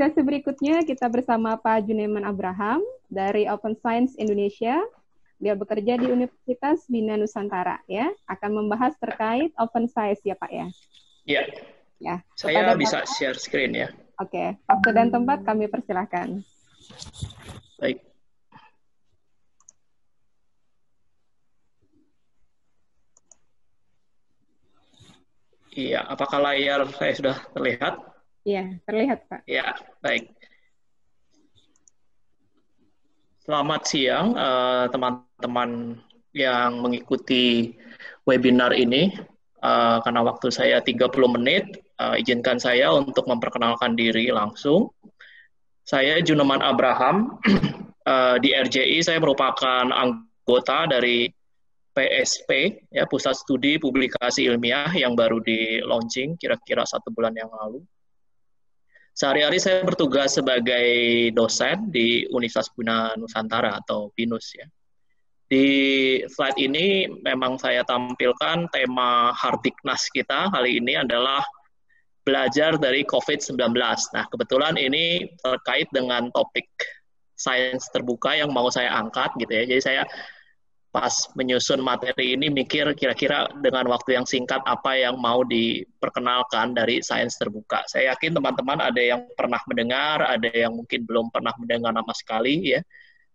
Sesi berikutnya kita bersama Pak Juneman Abraham dari Open Science Indonesia. Dia bekerja di Universitas Bina Nusantara ya, akan membahas terkait open science ya Pak ya. Iya. Ya. Saya bisa share screen ya. Oke, waktu dan tempat kami persilahkan. Baik. Iya, apakah layar saya sudah terlihat? Iya, terlihat Pak. Iya, baik. Selamat siang eh, teman-teman uh, yang mengikuti webinar ini. Uh, karena waktu saya 30 menit, uh, izinkan saya untuk memperkenalkan diri langsung. Saya Juneman Abraham. uh, di RJI saya merupakan anggota dari PSP, ya Pusat Studi Publikasi Ilmiah yang baru di launching kira-kira satu bulan yang lalu. Sehari-hari saya bertugas sebagai dosen di Universitas Bina Nusantara atau BINUS ya. Di slide ini memang saya tampilkan tema Hardiknas kita kali ini adalah belajar dari COVID-19. Nah, kebetulan ini terkait dengan topik sains terbuka yang mau saya angkat gitu ya. Jadi saya pas menyusun materi ini mikir kira-kira dengan waktu yang singkat apa yang mau diperkenalkan dari sains terbuka. Saya yakin teman-teman ada yang pernah mendengar, ada yang mungkin belum pernah mendengar nama sekali ya.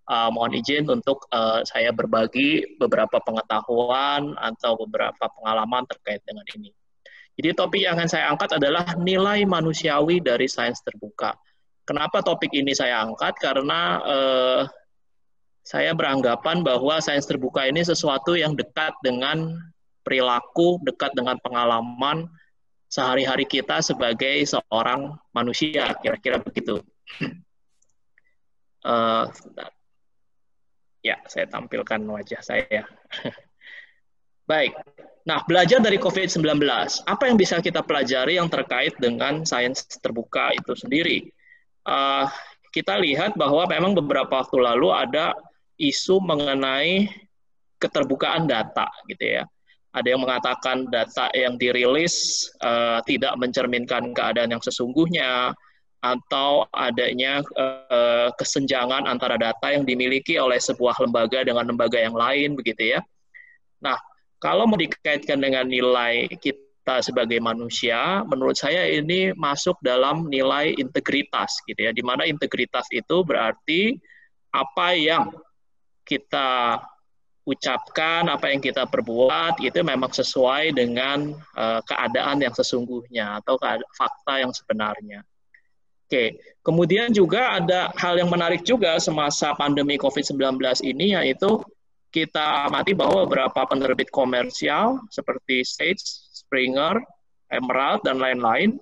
Uh, mohon izin untuk uh, saya berbagi beberapa pengetahuan atau beberapa pengalaman terkait dengan ini. Jadi topik yang akan saya angkat adalah nilai manusiawi dari sains terbuka. Kenapa topik ini saya angkat? Karena uh, saya beranggapan bahwa sains terbuka ini sesuatu yang dekat dengan perilaku, dekat dengan pengalaman sehari-hari kita sebagai seorang manusia, kira-kira begitu. Uh, ya, saya tampilkan wajah saya. Baik, nah belajar dari COVID-19, apa yang bisa kita pelajari yang terkait dengan sains terbuka itu sendiri? Uh, kita lihat bahwa memang beberapa waktu lalu ada isu mengenai keterbukaan data gitu ya. Ada yang mengatakan data yang dirilis uh, tidak mencerminkan keadaan yang sesungguhnya atau adanya uh, kesenjangan antara data yang dimiliki oleh sebuah lembaga dengan lembaga yang lain begitu ya. Nah, kalau mau dikaitkan dengan nilai kita sebagai manusia, menurut saya ini masuk dalam nilai integritas gitu ya. Di mana integritas itu berarti apa yang kita ucapkan, apa yang kita perbuat itu memang sesuai dengan uh, keadaan yang sesungguhnya atau fakta yang sebenarnya. Oke, kemudian juga ada hal yang menarik juga semasa pandemi COVID-19 ini yaitu kita amati bahwa beberapa penerbit komersial seperti Sage, Springer, Emerald dan lain-lain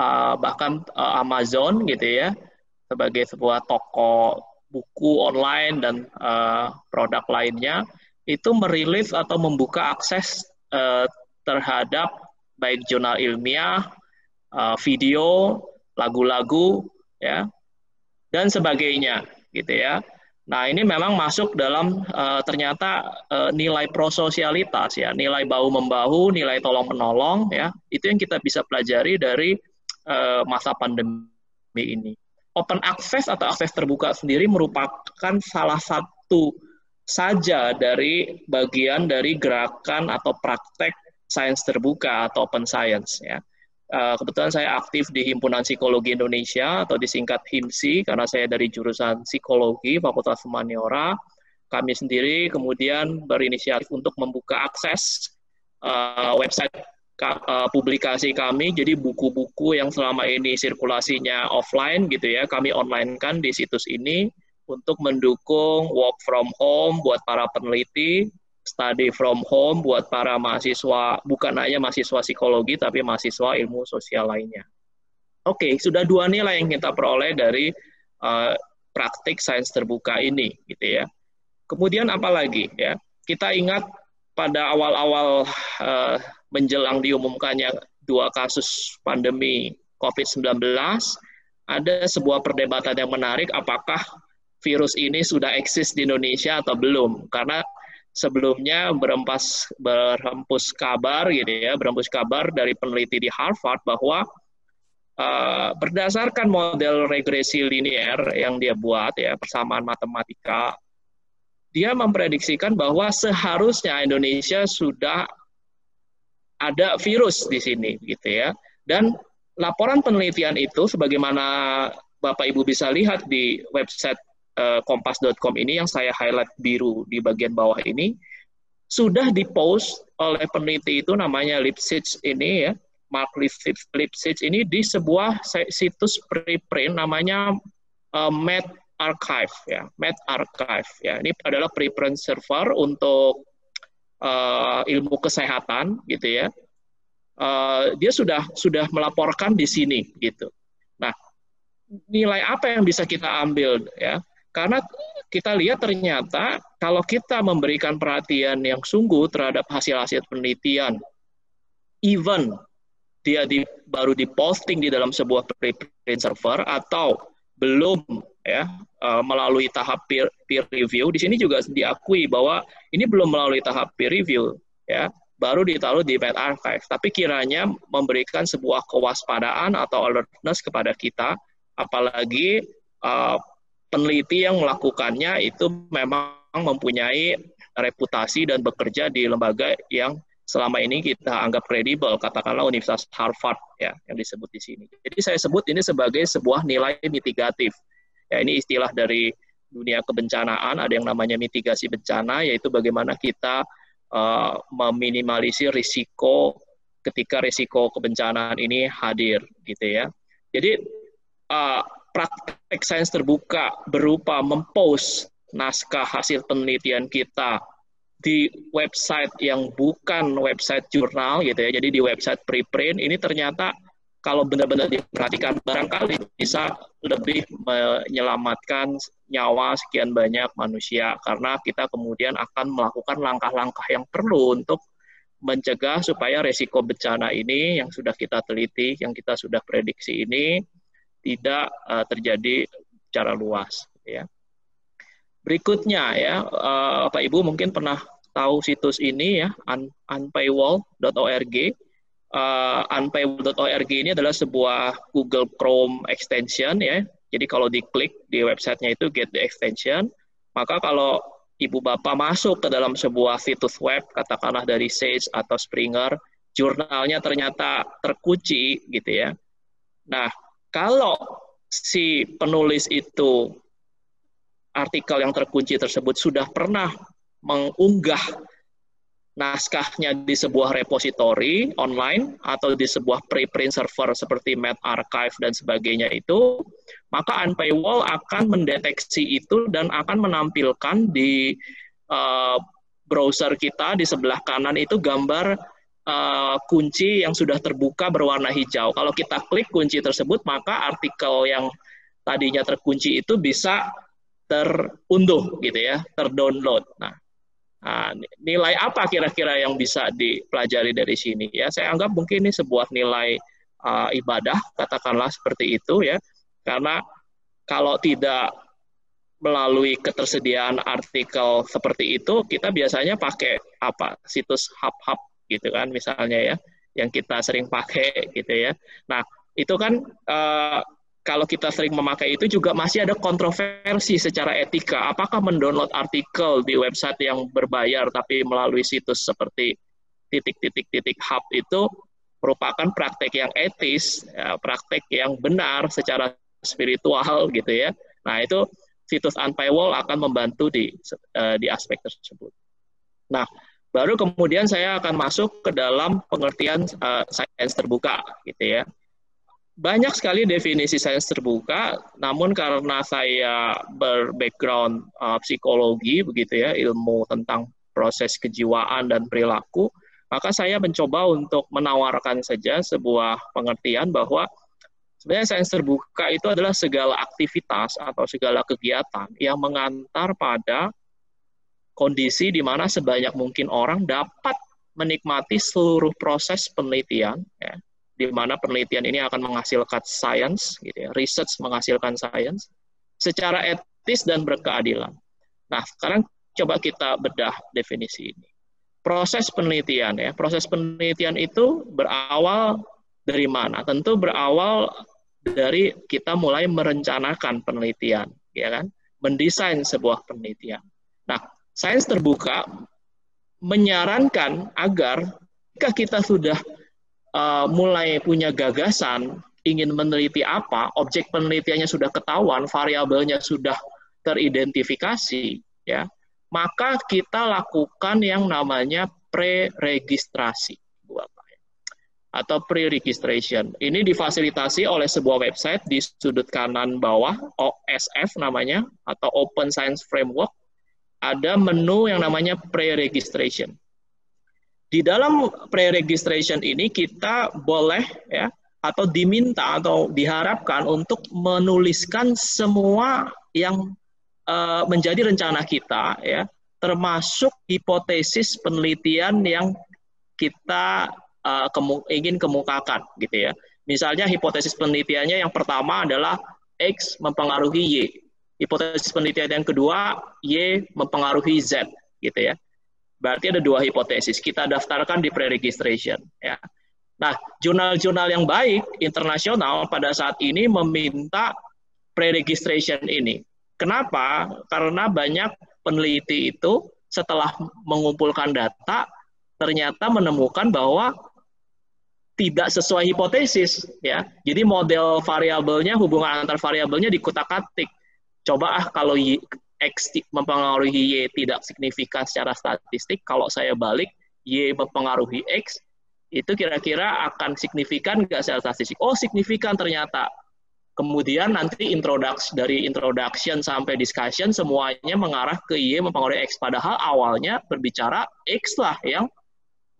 uh, bahkan uh, Amazon gitu ya sebagai sebuah toko buku online dan uh, produk lainnya itu merilis atau membuka akses uh, terhadap baik jurnal ilmiah, uh, video, lagu-lagu, ya, dan sebagainya, gitu ya. Nah ini memang masuk dalam uh, ternyata uh, nilai prososialitas ya, nilai bahu membahu, nilai tolong menolong, ya, itu yang kita bisa pelajari dari uh, masa pandemi ini open access atau akses terbuka sendiri merupakan salah satu saja dari bagian dari gerakan atau praktek sains terbuka atau open science ya. Eh, kebetulan saya aktif di Himpunan Psikologi Indonesia atau disingkat HIMSI karena saya dari jurusan psikologi Fakultas Humaniora. Kami sendiri kemudian berinisiatif untuk membuka akses uh, website publikasi kami, jadi buku-buku yang selama ini sirkulasinya offline gitu ya, kami online kan di situs ini untuk mendukung work from home buat para peneliti, study from home buat para mahasiswa, bukan hanya mahasiswa psikologi, tapi mahasiswa ilmu sosial lainnya. Oke, okay, sudah dua nilai yang kita peroleh dari uh, praktik sains terbuka ini, gitu ya. Kemudian apa lagi ya? Kita ingat pada awal-awal uh, menjelang diumumkannya dua kasus pandemi COVID-19, ada sebuah perdebatan yang menarik apakah virus ini sudah eksis di Indonesia atau belum. Karena sebelumnya berempas berhempus kabar gitu ya, berhempus kabar dari peneliti di Harvard bahwa uh, berdasarkan model regresi linear yang dia buat ya persamaan matematika, dia memprediksikan bahwa seharusnya Indonesia sudah ada virus di sini, gitu ya. Dan laporan penelitian itu, sebagaimana Bapak Ibu bisa lihat di website uh, kompas.com ini yang saya highlight biru di bagian bawah ini, sudah dipost oleh peneliti itu namanya Lipsitz ini ya, Mark Lipsitz ini di sebuah situs preprint namanya uh, Med Archive ya, Med Archive ya. Ini adalah preprint server untuk uh, ilmu kesehatan gitu ya. Uh, dia sudah sudah melaporkan di sini gitu. Nah, nilai apa yang bisa kita ambil ya? Karena kita lihat ternyata kalau kita memberikan perhatian yang sungguh terhadap hasil-hasil penelitian, even dia di, baru diposting di dalam sebuah preprint server atau belum ya uh, melalui tahap peer, peer review, di sini juga diakui bahwa ini belum melalui tahap peer review ya baru ditaruh di Med Archive. Tapi kiranya memberikan sebuah kewaspadaan atau alertness kepada kita, apalagi uh, peneliti yang melakukannya itu memang mempunyai reputasi dan bekerja di lembaga yang selama ini kita anggap kredibel, katakanlah Universitas Harvard ya yang disebut di sini. Jadi saya sebut ini sebagai sebuah nilai mitigatif. Ya ini istilah dari dunia kebencanaan, ada yang namanya mitigasi bencana, yaitu bagaimana kita uh, meminimalisir risiko ketika risiko kebencanaan ini hadir, gitu ya. Jadi uh, praktek sains terbuka berupa mempost naskah hasil penelitian kita di website yang bukan website jurnal gitu ya. Jadi di website preprint ini ternyata kalau benar-benar diperhatikan barangkali bisa lebih menyelamatkan nyawa sekian banyak manusia karena kita kemudian akan melakukan langkah-langkah yang perlu untuk mencegah supaya resiko bencana ini yang sudah kita teliti, yang kita sudah prediksi ini tidak uh, terjadi secara luas ya. Berikutnya ya, uh, Pak Ibu mungkin pernah tahu situs ini ya, un unpaywall.org. Uh, unpaywall.org ini adalah sebuah Google Chrome extension ya. Jadi kalau diklik di websitenya itu get the extension, maka kalau ibu bapak masuk ke dalam sebuah situs web, katakanlah dari Sage atau Springer, jurnalnya ternyata terkunci gitu ya. Nah, kalau si penulis itu artikel yang terkunci tersebut sudah pernah mengunggah naskahnya di sebuah repositori online atau di sebuah preprint server seperti Med Archive dan sebagainya itu, maka Unpaywall akan mendeteksi itu dan akan menampilkan di uh, browser kita di sebelah kanan itu gambar uh, kunci yang sudah terbuka berwarna hijau. Kalau kita klik kunci tersebut, maka artikel yang tadinya terkunci itu bisa terunduh gitu ya, terdownload. Nah, nah nilai apa kira-kira yang bisa dipelajari dari sini ya? Saya anggap mungkin ini sebuah nilai uh, ibadah, katakanlah seperti itu ya. Karena kalau tidak melalui ketersediaan artikel seperti itu, kita biasanya pakai apa? Situs hub-hub gitu kan misalnya ya yang kita sering pakai gitu ya. Nah, itu kan uh, kalau kita sering memakai itu juga masih ada kontroversi secara etika. Apakah mendownload artikel di website yang berbayar tapi melalui situs seperti titik-titik-titik hub itu merupakan praktek yang etis, ya, praktek yang benar secara spiritual gitu ya. Nah, itu situs Unpaywall akan membantu di uh, di aspek tersebut. Nah, Baru kemudian saya akan masuk ke dalam pengertian uh, sains terbuka, gitu ya. Banyak sekali definisi sains terbuka, namun karena saya berbackground uh, psikologi, begitu ya, ilmu tentang proses kejiwaan dan perilaku, maka saya mencoba untuk menawarkan saja sebuah pengertian bahwa sebenarnya sains terbuka itu adalah segala aktivitas atau segala kegiatan yang mengantar pada kondisi di mana sebanyak mungkin orang dapat menikmati seluruh proses penelitian, ya, di mana penelitian ini akan menghasilkan sains, gitu ya, research menghasilkan sains, secara etis dan berkeadilan. Nah, sekarang coba kita bedah definisi ini. Proses penelitian ya, proses penelitian itu berawal dari mana? Tentu berawal dari kita mulai merencanakan penelitian, ya kan? Mendesain sebuah penelitian. Nah, sains terbuka menyarankan agar jika kita sudah uh, mulai punya gagasan ingin meneliti apa, objek penelitiannya sudah ketahuan, variabelnya sudah teridentifikasi, ya, maka kita lakukan yang namanya pre-registrasi atau pre-registration. Ini difasilitasi oleh sebuah website di sudut kanan bawah, OSF namanya, atau Open Science Framework. Ada menu yang namanya pre-registration. Di dalam pre-registration ini kita boleh ya atau diminta atau diharapkan untuk menuliskan semua yang uh, menjadi rencana kita ya, termasuk hipotesis penelitian yang kita uh, kemu ingin kemukakan gitu ya. Misalnya hipotesis penelitiannya yang pertama adalah X mempengaruhi Y. Hipotesis penelitian yang kedua Y mempengaruhi Z gitu ya. Berarti ada dua hipotesis. Kita daftarkan di pre-registration ya. Nah, jurnal-jurnal yang baik internasional pada saat ini meminta pre-registration ini. Kenapa? Karena banyak peneliti itu setelah mengumpulkan data ternyata menemukan bahwa tidak sesuai hipotesis ya. Jadi model variabelnya hubungan antar variabelnya dikutak-atik. Coba ah kalau X mempengaruhi Y tidak signifikan secara statistik, kalau saya balik Y mempengaruhi X, itu kira-kira akan signifikan nggak secara statistik? Oh, signifikan ternyata. Kemudian nanti introduction dari introduction sampai discussion semuanya mengarah ke Y mempengaruhi X. Padahal awalnya berbicara X lah yang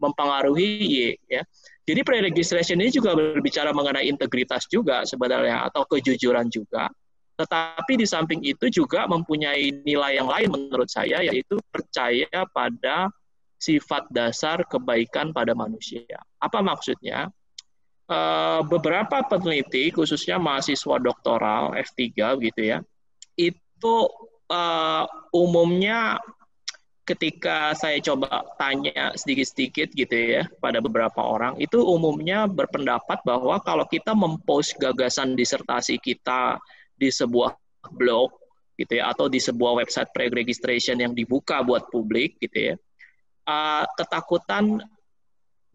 mempengaruhi Y. Ya. Jadi pre-registration ini juga berbicara mengenai integritas juga sebenarnya atau kejujuran juga. Tetapi di samping itu juga mempunyai nilai yang lain menurut saya yaitu percaya pada sifat dasar kebaikan pada manusia. Apa maksudnya? Eh, beberapa peneliti khususnya mahasiswa doktoral F3 gitu ya, itu eh, umumnya ketika saya coba tanya sedikit-sedikit gitu ya pada beberapa orang, itu umumnya berpendapat bahwa kalau kita mempost gagasan disertasi kita di sebuah blog gitu ya atau di sebuah website pre-registration yang dibuka buat publik gitu ya, uh, ketakutan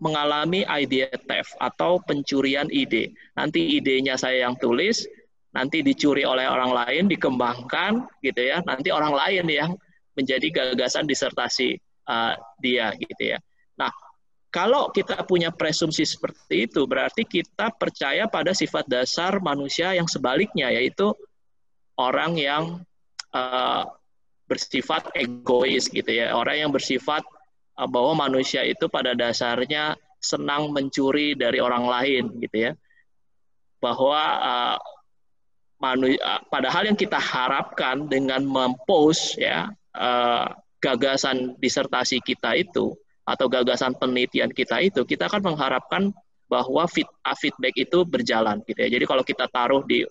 mengalami idea theft atau pencurian ide. Nanti idenya saya yang tulis, nanti dicuri oleh orang lain, dikembangkan gitu ya. Nanti orang lain yang menjadi gagasan disertasi uh, dia gitu ya. Nah, kalau kita punya presumsi seperti itu, berarti kita percaya pada sifat dasar manusia yang sebaliknya, yaitu orang yang uh, bersifat egois gitu ya, orang yang bersifat uh, bahwa manusia itu pada dasarnya senang mencuri dari orang lain gitu ya, bahwa uh, manu, uh, padahal yang kita harapkan dengan mempost ya uh, gagasan disertasi kita itu atau gagasan penelitian kita itu, kita akan mengharapkan bahwa uh, feedback itu berjalan gitu ya. Jadi kalau kita taruh di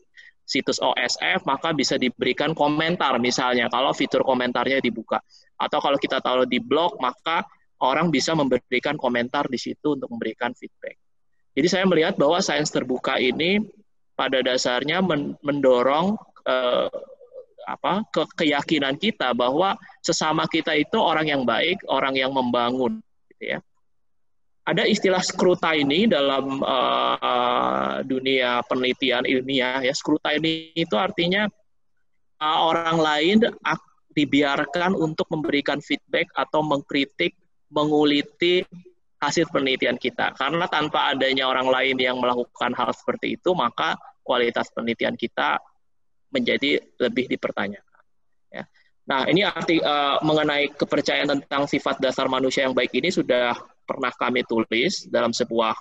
situs OSF maka bisa diberikan komentar misalnya kalau fitur komentarnya dibuka atau kalau kita taruh di blog maka orang bisa memberikan komentar di situ untuk memberikan feedback. Jadi saya melihat bahwa sains terbuka ini pada dasarnya mendorong eh, apa ke keyakinan kita bahwa sesama kita itu orang yang baik, orang yang membangun, ya. Ada istilah scrutiny dalam uh, dunia penelitian ilmiah ya. Scrutiny itu artinya uh, orang lain dibiarkan untuk memberikan feedback atau mengkritik, menguliti hasil penelitian kita. Karena tanpa adanya orang lain yang melakukan hal seperti itu, maka kualitas penelitian kita menjadi lebih dipertanyakan. Nah, ini arti uh, mengenai kepercayaan tentang sifat dasar manusia yang baik ini sudah pernah kami tulis dalam sebuah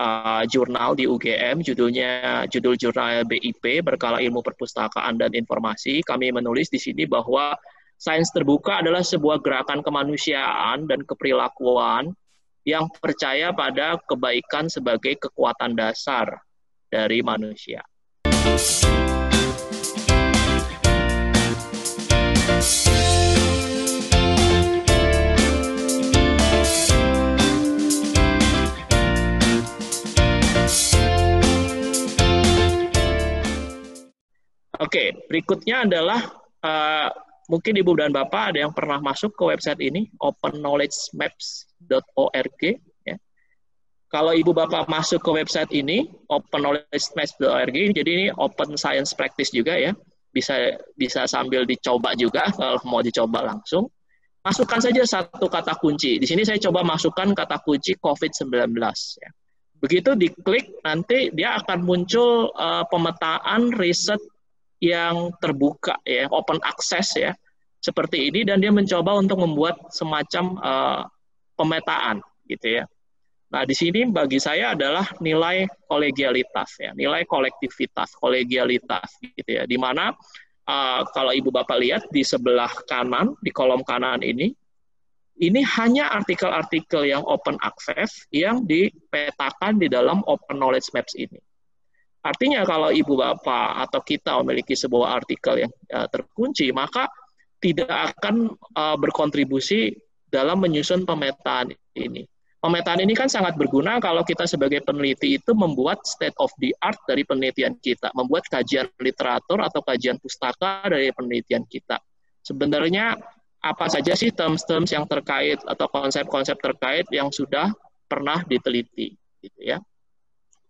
uh, jurnal di UGM, judulnya judul jurnal BIP berkala ilmu perpustakaan dan informasi. Kami menulis di sini bahwa sains terbuka adalah sebuah gerakan kemanusiaan dan keperilakuan yang percaya pada kebaikan sebagai kekuatan dasar dari manusia. Oke, berikutnya adalah uh, mungkin Ibu dan Bapak ada yang pernah masuk ke website ini, openknowledgemaps.org. Ya. Kalau Ibu Bapak masuk ke website ini, openknowledgemaps.org, jadi ini open science practice juga ya, bisa bisa sambil dicoba juga kalau mau dicoba langsung. Masukkan saja satu kata kunci. Di sini saya coba masukkan kata kunci COVID-19. Ya. Begitu diklik, nanti dia akan muncul uh, pemetaan riset yang terbuka ya, open access ya, seperti ini dan dia mencoba untuk membuat semacam uh, pemetaan gitu ya. Nah, di sini bagi saya adalah nilai kolegialitas ya, nilai kolektivitas, kolegialitas gitu ya. Di mana uh, kalau Ibu Bapak lihat di sebelah kanan, di kolom kanan ini ini hanya artikel-artikel yang open access yang dipetakan di dalam Open Knowledge Maps ini. Artinya kalau ibu bapak atau kita memiliki sebuah artikel yang uh, terkunci, maka tidak akan uh, berkontribusi dalam menyusun pemetaan ini. Pemetaan ini kan sangat berguna kalau kita sebagai peneliti itu membuat state of the art dari penelitian kita, membuat kajian literatur atau kajian pustaka dari penelitian kita. Sebenarnya apa saja sih terms-terms yang terkait atau konsep-konsep terkait yang sudah pernah diteliti, gitu ya.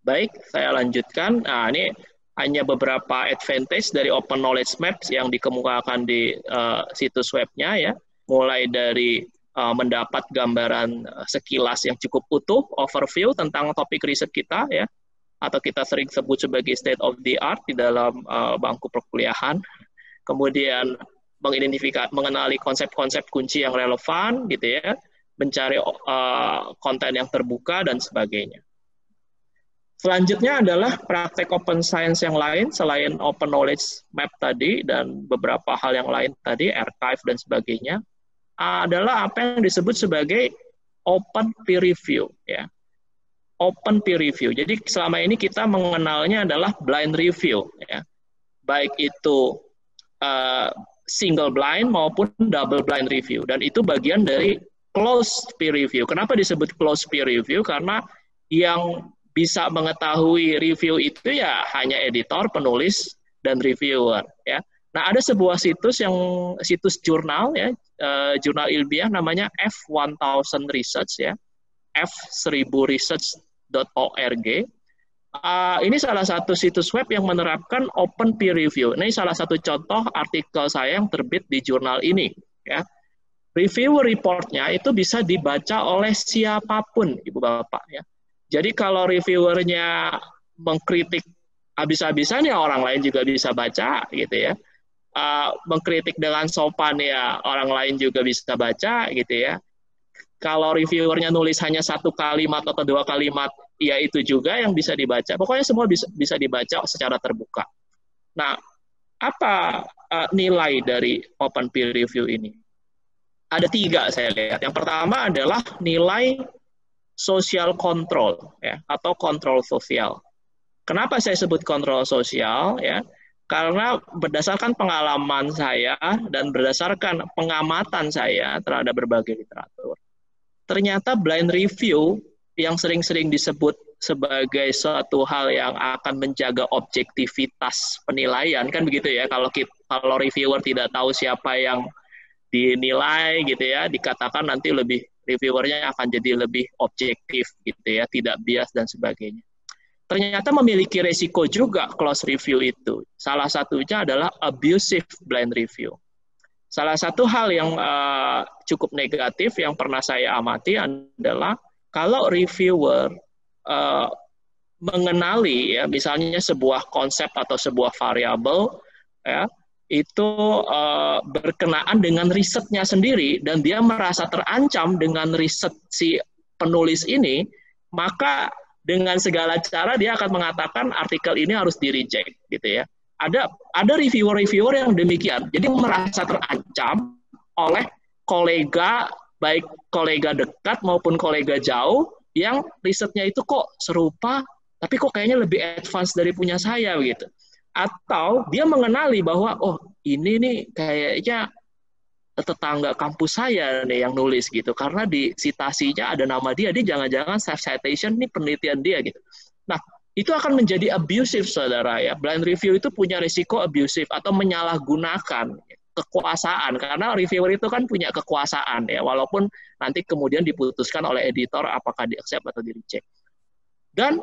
Baik, saya lanjutkan. Nah, ini hanya beberapa advantage dari Open Knowledge Maps yang dikemukakan di uh, situs webnya ya. Mulai dari uh, mendapat gambaran uh, sekilas yang cukup utuh, overview tentang topik riset kita ya, atau kita sering sebut sebagai state of the art di dalam uh, bangku perkuliahan. Kemudian mengidentifikasi, mengenali konsep-konsep kunci yang relevan gitu ya, mencari uh, konten yang terbuka dan sebagainya. Selanjutnya adalah praktek open science yang lain selain open knowledge map tadi dan beberapa hal yang lain tadi, archive dan sebagainya, adalah apa yang disebut sebagai open peer review ya. Open peer review. Jadi selama ini kita mengenalnya adalah blind review ya. Baik itu uh, single blind maupun double blind review dan itu bagian dari closed peer review. Kenapa disebut closed peer review? Karena yang bisa mengetahui review itu ya hanya editor, penulis, dan reviewer ya. Nah ada sebuah situs yang situs jurnal ya, uh, jurnal ilmiah namanya F1000 Research ya, f1000research.org. Uh, ini salah satu situs web yang menerapkan open peer review. Ini salah satu contoh artikel saya yang terbit di jurnal ini ya. Review reportnya itu bisa dibaca oleh siapa pun, ibu bapak ya jadi kalau reviewernya mengkritik habis-habisan ya orang lain juga bisa baca gitu ya. Uh, mengkritik dengan sopan ya orang lain juga bisa baca gitu ya. Kalau reviewernya nulis hanya satu kalimat atau dua kalimat, ya itu juga yang bisa dibaca. Pokoknya semua bisa bisa dibaca secara terbuka. Nah, apa uh, nilai dari open peer review ini? Ada tiga saya lihat. Yang pertama adalah nilai social control ya atau kontrol sosial. Kenapa saya sebut kontrol sosial ya? Karena berdasarkan pengalaman saya dan berdasarkan pengamatan saya terhadap berbagai literatur, ternyata blind review yang sering-sering disebut sebagai suatu hal yang akan menjaga objektivitas penilaian kan begitu ya kalau kalau reviewer tidak tahu siapa yang dinilai gitu ya dikatakan nanti lebih reviewernya akan jadi lebih objektif gitu ya, tidak bias dan sebagainya. Ternyata memiliki resiko juga close review itu. Salah satunya adalah abusive blind review. Salah satu hal yang uh, cukup negatif yang pernah saya amati adalah kalau reviewer uh, mengenali ya misalnya sebuah konsep atau sebuah variabel ya itu uh, berkenaan dengan risetnya sendiri dan dia merasa terancam dengan riset si penulis ini, maka dengan segala cara dia akan mengatakan artikel ini harus di reject gitu ya. Ada ada reviewer-reviewer yang demikian. Jadi merasa terancam oleh kolega baik kolega dekat maupun kolega jauh yang risetnya itu kok serupa tapi kok kayaknya lebih advance dari punya saya gitu atau dia mengenali bahwa oh ini nih kayaknya tetangga kampus saya nih yang nulis gitu karena di citasinya ada nama dia dia jangan-jangan self citation nih penelitian dia gitu nah itu akan menjadi abusive saudara ya. Blind review itu punya risiko abusive atau menyalahgunakan kekuasaan karena reviewer itu kan punya kekuasaan ya walaupun nanti kemudian diputuskan oleh editor apakah di accept atau di reject. Dan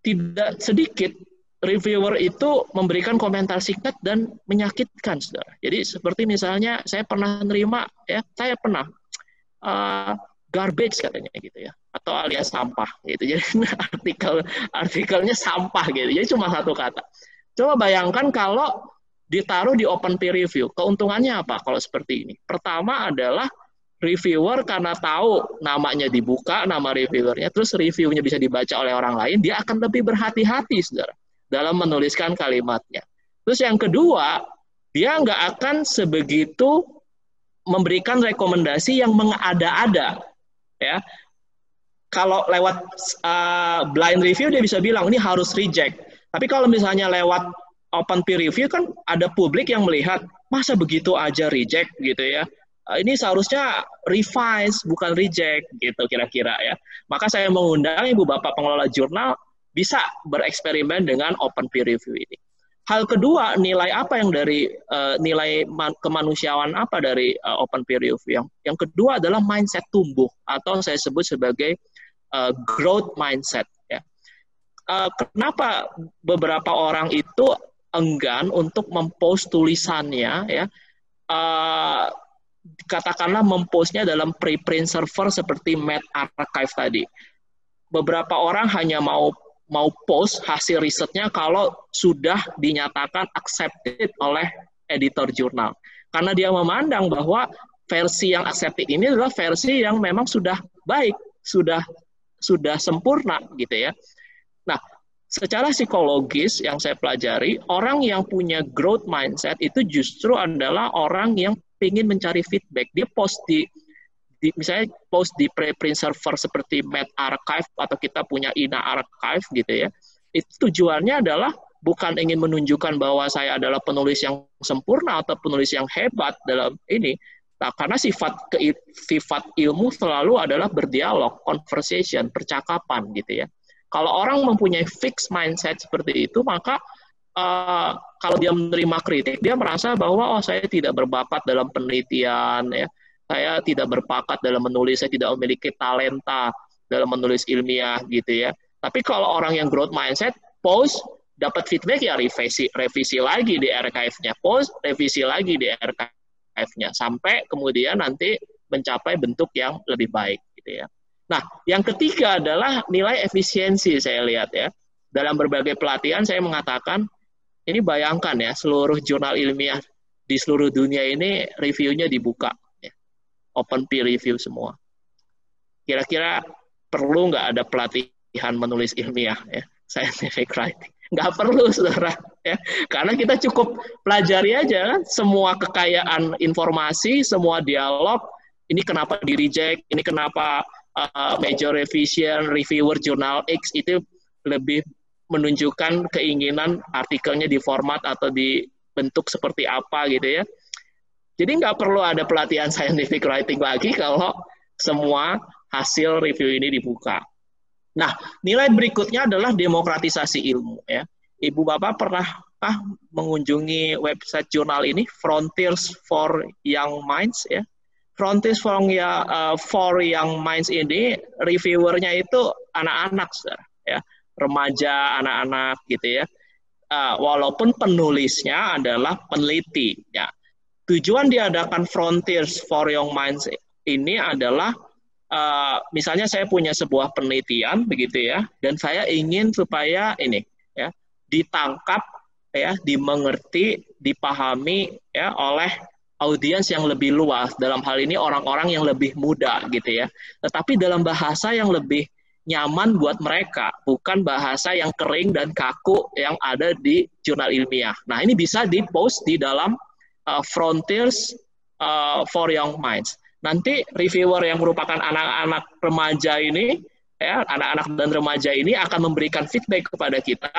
tidak sedikit reviewer itu memberikan komentar singkat dan menyakitkan saudara. Jadi seperti misalnya saya pernah nerima ya, saya pernah uh, garbage katanya gitu ya atau alias sampah gitu. Jadi artikel artikelnya sampah gitu. Jadi cuma satu kata. Coba bayangkan kalau ditaruh di open peer review keuntungannya apa kalau seperti ini? Pertama adalah reviewer karena tahu namanya dibuka nama reviewernya terus reviewnya bisa dibaca oleh orang lain dia akan lebih berhati-hati saudara dalam menuliskan kalimatnya. Terus yang kedua dia nggak akan sebegitu memberikan rekomendasi yang mengada-ada ya. Kalau lewat uh, blind review dia bisa bilang ini harus reject. Tapi kalau misalnya lewat open peer review kan ada publik yang melihat masa begitu aja reject? gitu ya. Uh, ini seharusnya revise bukan reject gitu kira-kira ya. Maka saya mengundang ibu bapak pengelola jurnal bisa bereksperimen dengan open peer review ini Hal kedua, nilai apa yang dari uh, nilai kemanusiaan apa dari uh, open peer review? Yang, yang kedua adalah mindset tumbuh atau saya sebut sebagai uh, growth mindset. Ya. Uh, kenapa beberapa orang itu enggan untuk mempost tulisannya? Ya, uh, katakanlah mempostnya dalam preprint server seperti Met Archive tadi. Beberapa orang hanya mau mau post hasil risetnya kalau sudah dinyatakan accepted oleh editor jurnal. Karena dia memandang bahwa versi yang accepted ini adalah versi yang memang sudah baik, sudah sudah sempurna gitu ya. Nah, secara psikologis yang saya pelajari, orang yang punya growth mindset itu justru adalah orang yang ingin mencari feedback. Dia post di di, misalnya post di preprint server seperti Met Archive atau kita punya Ina Archive gitu ya, itu tujuannya adalah bukan ingin menunjukkan bahwa saya adalah penulis yang sempurna atau penulis yang hebat dalam ini, nah, karena sifat ke, sifat ilmu selalu adalah berdialog, conversation, percakapan gitu ya. Kalau orang mempunyai fixed mindset seperti itu, maka uh, kalau dia menerima kritik, dia merasa bahwa oh saya tidak berbakat dalam penelitian ya saya tidak berpakat dalam menulis, saya tidak memiliki talenta dalam menulis ilmiah gitu ya. Tapi kalau orang yang growth mindset, post dapat feedback ya revisi revisi lagi di archive-nya, post revisi lagi di archive-nya sampai kemudian nanti mencapai bentuk yang lebih baik gitu ya. Nah, yang ketiga adalah nilai efisiensi saya lihat ya. Dalam berbagai pelatihan saya mengatakan ini bayangkan ya seluruh jurnal ilmiah di seluruh dunia ini reviewnya dibuka open peer review semua. Kira-kira perlu nggak ada pelatihan menulis ilmiah ya, scientific writing? Nggak perlu, saudara. Ya, karena kita cukup pelajari aja kan, semua kekayaan informasi, semua dialog. Ini kenapa di reject, ini kenapa uh, major revision, reviewer jurnal X itu lebih menunjukkan keinginan artikelnya di format atau di bentuk seperti apa gitu ya jadi nggak perlu ada pelatihan scientific writing lagi kalau semua hasil review ini dibuka. Nah, nilai berikutnya adalah demokratisasi ilmu. Ya, Ibu Bapak pernah ah, mengunjungi website jurnal ini Frontiers for Young Minds ya. Frontiers for, ya, uh, for Young Minds ini reviewernya itu anak-anak, ya, remaja, anak-anak gitu ya. Uh, walaupun penulisnya adalah peneliti, ya tujuan diadakan Frontiers for Young Minds ini adalah uh, misalnya saya punya sebuah penelitian begitu ya dan saya ingin supaya ini ya ditangkap ya dimengerti dipahami ya oleh audiens yang lebih luas. Dalam hal ini orang-orang yang lebih muda gitu ya. Tetapi dalam bahasa yang lebih nyaman buat mereka bukan bahasa yang kering dan kaku yang ada di jurnal ilmiah. Nah ini bisa dipost di dalam uh, Frontiers uh, for Young Minds. Nanti reviewer yang merupakan anak-anak remaja ini, ya anak-anak dan remaja ini akan memberikan feedback kepada kita.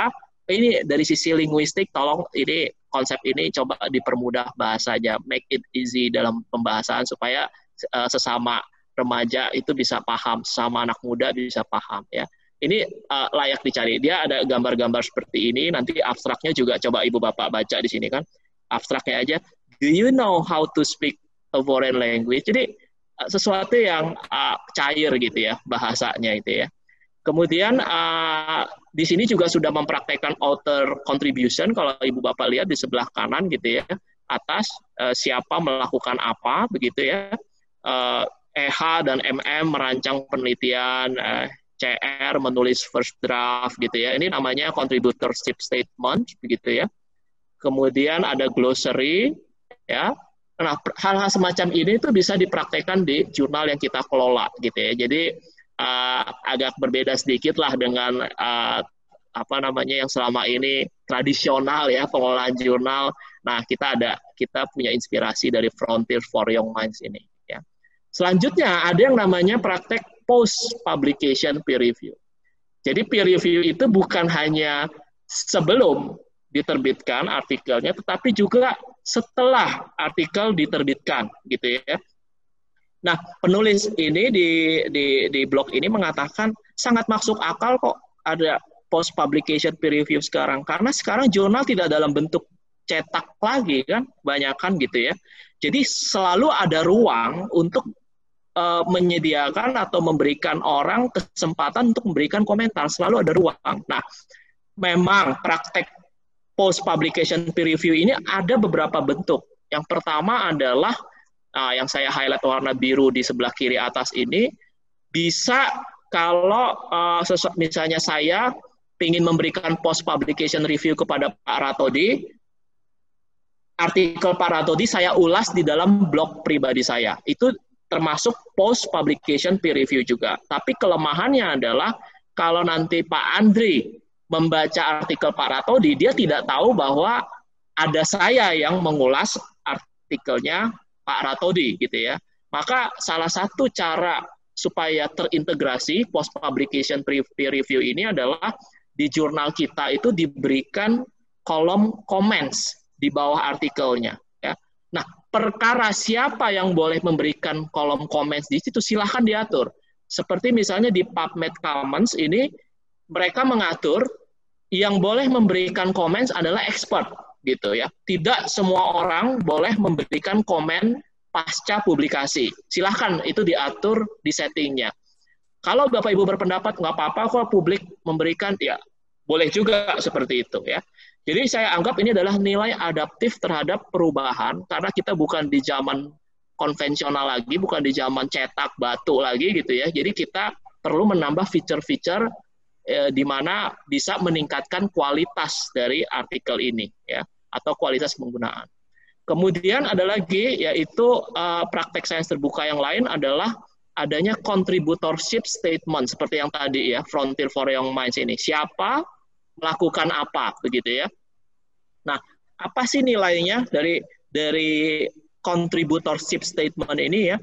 Ini dari sisi linguistik, tolong ini konsep ini coba dipermudah bahasanya, make it easy dalam pembahasan supaya uh, sesama remaja itu bisa paham, sama anak muda bisa paham ya. ini uh, layak dicari. Dia ada gambar-gambar seperti ini. Nanti abstraknya juga coba ibu bapak baca di sini kan. Abstraknya aja. Do you know how to speak a foreign language? Jadi uh, sesuatu yang uh, cair gitu ya bahasanya itu ya. Kemudian uh, di sini juga sudah mempraktekkan author contribution. Kalau ibu bapak lihat di sebelah kanan gitu ya atas uh, siapa melakukan apa begitu ya. Uh, EH dan MM merancang penelitian, uh, CR menulis first draft gitu ya. Ini namanya contributorship statement begitu ya. Kemudian ada glossary ya. Nah, hal-hal semacam ini itu bisa dipraktekkan di jurnal yang kita kelola gitu ya. Jadi uh, agak berbeda sedikit lah dengan uh, apa namanya yang selama ini tradisional ya pengelolaan jurnal. Nah, kita ada kita punya inspirasi dari Frontier for Young Minds ini ya. Selanjutnya ada yang namanya praktek post publication peer review. Jadi peer review itu bukan hanya sebelum diterbitkan artikelnya, tetapi juga setelah artikel diterbitkan, gitu ya. Nah, penulis ini di, di, di blog ini mengatakan sangat masuk akal kok ada post publication peer review sekarang, karena sekarang jurnal tidak dalam bentuk cetak lagi kan, banyak kan gitu ya. Jadi selalu ada ruang untuk uh, menyediakan atau memberikan orang kesempatan untuk memberikan komentar. Selalu ada ruang. Nah, memang praktek post publication peer review ini ada beberapa bentuk. Yang pertama adalah uh, yang saya highlight warna biru di sebelah kiri atas ini bisa kalau uh, misalnya saya ingin memberikan post publication review kepada Pak Ratodi, artikel Pak Ratodi saya ulas di dalam blog pribadi saya. Itu termasuk post publication peer review juga. Tapi kelemahannya adalah kalau nanti Pak Andri membaca artikel Pak Ratodi, dia tidak tahu bahwa ada saya yang mengulas artikelnya Pak Ratodi gitu ya. Maka salah satu cara supaya terintegrasi post publication peer review ini adalah di jurnal kita itu diberikan kolom comments di bawah artikelnya ya. Nah, perkara siapa yang boleh memberikan kolom komen di situ silahkan diatur. Seperti misalnya di PubMed Commons ini mereka mengatur yang boleh memberikan komen adalah expert gitu ya. Tidak semua orang boleh memberikan komen pasca publikasi. Silahkan itu diatur di settingnya. Kalau Bapak Ibu berpendapat nggak apa-apa kok publik memberikan ya boleh juga seperti itu ya. Jadi saya anggap ini adalah nilai adaptif terhadap perubahan karena kita bukan di zaman konvensional lagi, bukan di zaman cetak batu lagi gitu ya. Jadi kita perlu menambah fitur-fitur eh, di mana bisa meningkatkan kualitas dari artikel ini ya atau kualitas penggunaan. Kemudian ada lagi yaitu uh, praktek sains terbuka yang lain adalah adanya contributorship statement seperti yang tadi ya Frontier for Young Minds ini. Siapa melakukan apa begitu ya. Nah, apa sih nilainya dari dari contributorship statement ini ya?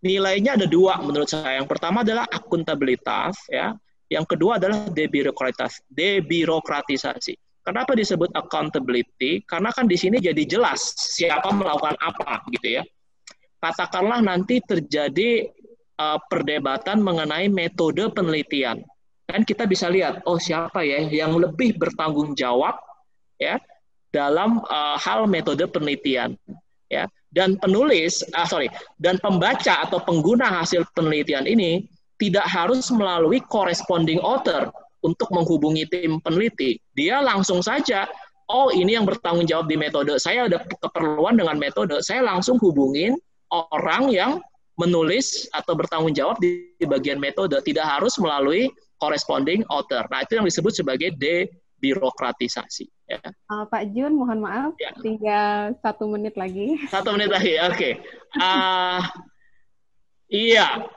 Nilainya ada dua menurut saya. Yang pertama adalah akuntabilitas ya. Yang kedua adalah debirokratis, debirokratisasi. Kenapa disebut accountability? Karena kan di sini jadi jelas siapa melakukan apa gitu ya. Katakanlah nanti terjadi uh, perdebatan mengenai metode penelitian kan kita bisa lihat oh siapa ya yang lebih bertanggung jawab ya dalam uh, hal metode penelitian ya dan penulis ah sorry dan pembaca atau pengguna hasil penelitian ini tidak harus melalui corresponding author untuk menghubungi tim peneliti dia langsung saja oh ini yang bertanggung jawab di metode saya ada keperluan dengan metode saya langsung hubungin orang yang menulis atau bertanggung jawab di bagian metode tidak harus melalui corresponding author. Nah, itu yang disebut sebagai debirokratisasi. Ya. Uh, Pak Jun, mohon maaf, ya. tinggal satu menit lagi. Satu menit lagi, oke. Okay. Uh, iya,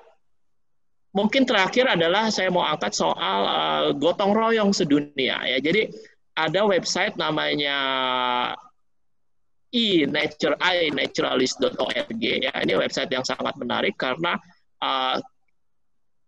mungkin terakhir adalah saya mau angkat soal uh, gotong royong sedunia. Ya, jadi ada website namanya e-nature inaturalist.org ya. Ini website yang sangat menarik karena uh,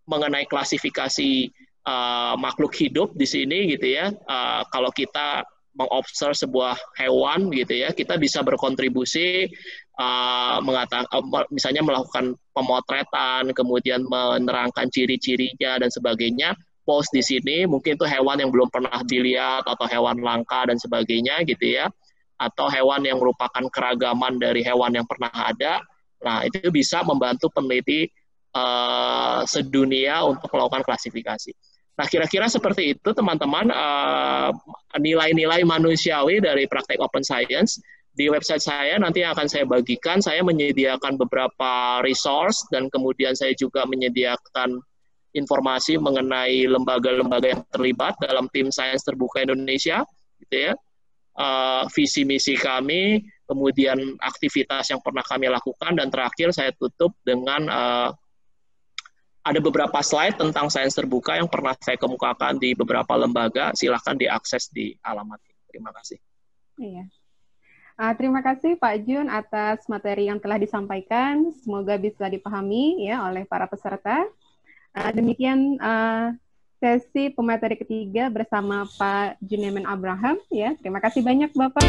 mengenai klasifikasi uh, makhluk hidup di sini gitu ya. Uh, kalau kita mengobserv sebuah hewan gitu ya, kita bisa berkontribusi uh, mengatakan uh, misalnya melakukan pemotretan, kemudian menerangkan ciri-cirinya dan sebagainya post di sini, mungkin itu hewan yang belum pernah dilihat atau hewan langka dan sebagainya gitu ya, atau hewan yang merupakan keragaman dari hewan yang pernah ada. Nah, itu bisa membantu peneliti uh, sedunia untuk melakukan klasifikasi. Nah, kira-kira seperti itu teman-teman uh, nilai-nilai manusiawi dari praktek open science di website saya nanti akan saya bagikan. Saya menyediakan beberapa resource dan kemudian saya juga menyediakan informasi mengenai lembaga-lembaga yang terlibat dalam tim sains terbuka Indonesia, gitu ya. Uh, visi misi kami, kemudian aktivitas yang pernah kami lakukan, dan terakhir saya tutup dengan uh, ada beberapa slide tentang sains terbuka yang pernah saya kemukakan di beberapa lembaga. Silahkan diakses di alamat. Terima kasih. Iya. Uh, terima kasih Pak Jun atas materi yang telah disampaikan. Semoga bisa dipahami ya oleh para peserta. Uh, demikian uh, sesi pemateri ketiga bersama Pak Junemen Abraham ya. Terima kasih banyak Bapak.